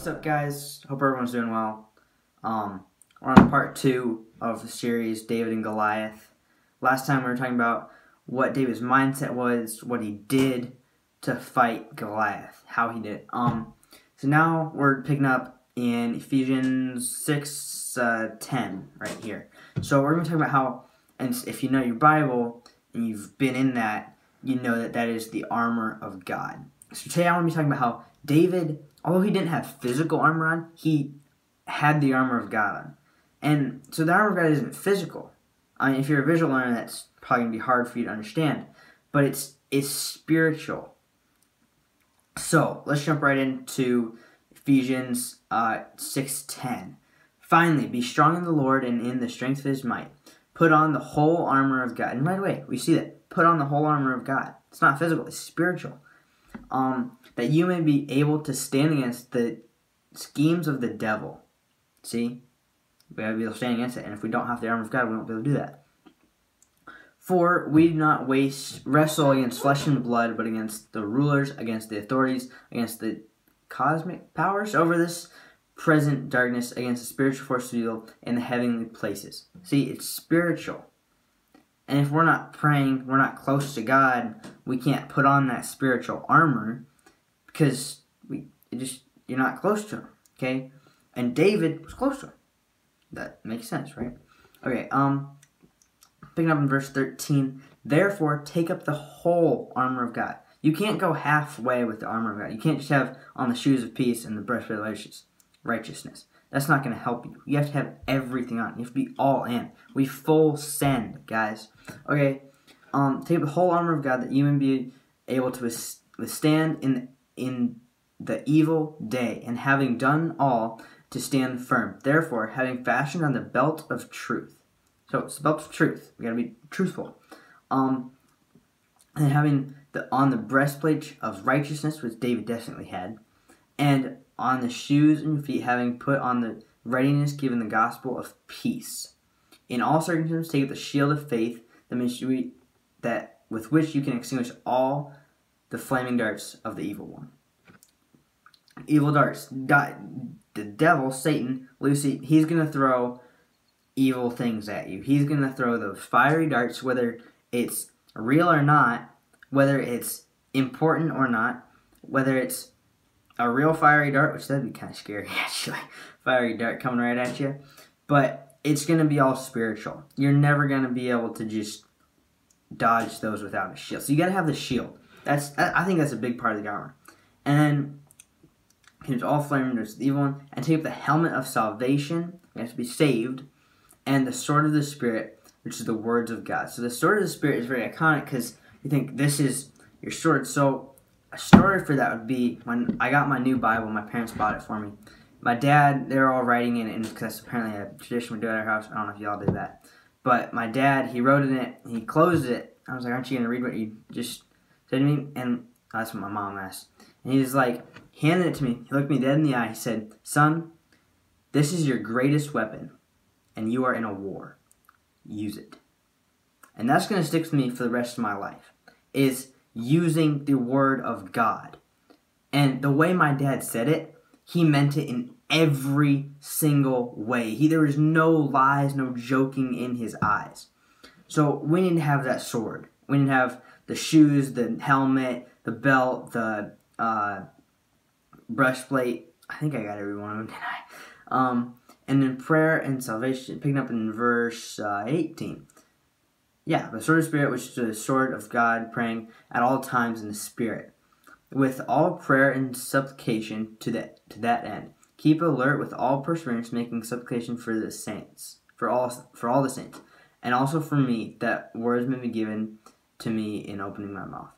What's up, guys? Hope everyone's doing well. Um, we're on part two of the series, David and Goliath. Last time we were talking about what David's mindset was, what he did to fight Goliath, how he did it. Um, so now we're picking up in Ephesians 6, uh, 10, right here. So we're to talk about how, and if you know your Bible and you've been in that, you know that that is the armor of God. So today I want to be talking about how David although he didn't have physical armor on, he had the armor of God on. And so the armor of God isn't physical. I mean, if you're a visual learner, that's probably gonna be hard for you to understand. But it's it's spiritual. So let's jump right into Ephesians uh, six ten. Finally, be strong in the Lord and in the strength of His might. Put on the whole armor of God. And right away, we see that. Put on the whole armor of God. It's not physical; it's spiritual. Um, that you may be able to stand against the schemes of the devil. See? We have to be able to stand against it. And if we don't have the armor of God, we won't be able to do that. For we do not waste wrestle against flesh and blood, but against the rulers, against the authorities, against the cosmic powers over this present darkness, against the spiritual forces of evil in the heavenly places. See, it's spiritual. And if we're not praying, we're not close to God, we can't put on that spiritual armor because we just you're not close to him. Okay, and David was close to him. That makes sense, right? Okay. Um, picking up in verse thirteen. Therefore, take up the whole armor of God. You can't go halfway with the armor of God. You can't just have on the shoes of peace and the breastplate of righteousness. That's not going to help you. You have to have everything on. You have to be all in. We full send, guys. Okay. Um, take the whole armor of God that you may be able to withstand in in the evil day, and having done all, to stand firm. Therefore, having fashioned on the belt of truth. So it's the belt of truth. We gotta be truthful. Um, and having the on the breastplate of righteousness, which David definitely had, and on the shoes and feet, having put on the readiness given the gospel of peace. In all circumstances, take up the shield of faith, the that with which you can extinguish all the flaming darts of the evil one. Evil darts. the devil, Satan, Lucy, he's going to throw evil things at you. He's going to throw those fiery darts, whether it's real or not, whether it's important or not, whether it's a real fiery dart, which that'd be kind of scary actually, fiery dart coming right at you, but it's going to be all spiritual. You're never going to be able to just dodge those without a shield. So you got to have the shield. That's I think that's a big part of the armor. And then all flame there's the evil one, and take up the helmet of salvation. You have to be saved, and the sword of the spirit, which is the words of God. So the sword of the spirit is very iconic because you think this is your sword. So a story for that would be when I got my new Bible. My parents bought it for me. My dad, they're all writing in it, because apparently a tradition we do at our house. I don't know if y'all did that, but my dad, he wrote in it. He closed it. I was like, "Aren't you gonna read what you just said to me?" And that's what my mom asked. And he's like, handed it to me. He looked me dead in the eye. He said, Son, this is your greatest weapon, and you are in a war. Use it. And that's going to stick with me for the rest of my life, is using the word of God. And the way my dad said it, he meant it in every single way. He, there was no lies, no joking in his eyes. So we to have that sword. We to have the shoes, the helmet, the belt, the uh, breastplate. I think I got every one of them, didn't I? Um, and then prayer and salvation, picking up in verse uh, 18. Yeah, the sword of spirit, which is the sword of God, praying at all times in the spirit, with all prayer and supplication to that to that end. Keep alert with all perseverance, making supplication for the saints, for all for all the saints, and also for me, that words may be given to me in opening my mouth.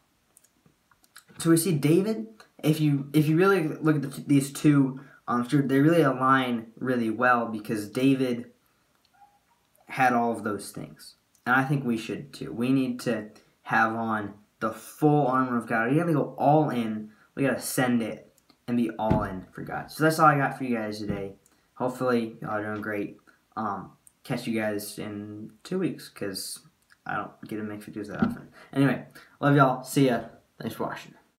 So we see David. If you if you really look at the, these two, um, they really align really well because David had all of those things, and I think we should too. We need to have on the full armor of God. We got to go all in. We got to send it and be all in for God. So that's all I got for you guys today. Hopefully, y'all are doing great. Um, catch you guys in two weeks because I don't get to make videos that often. Anyway, love y'all. See ya. Thanks for watching.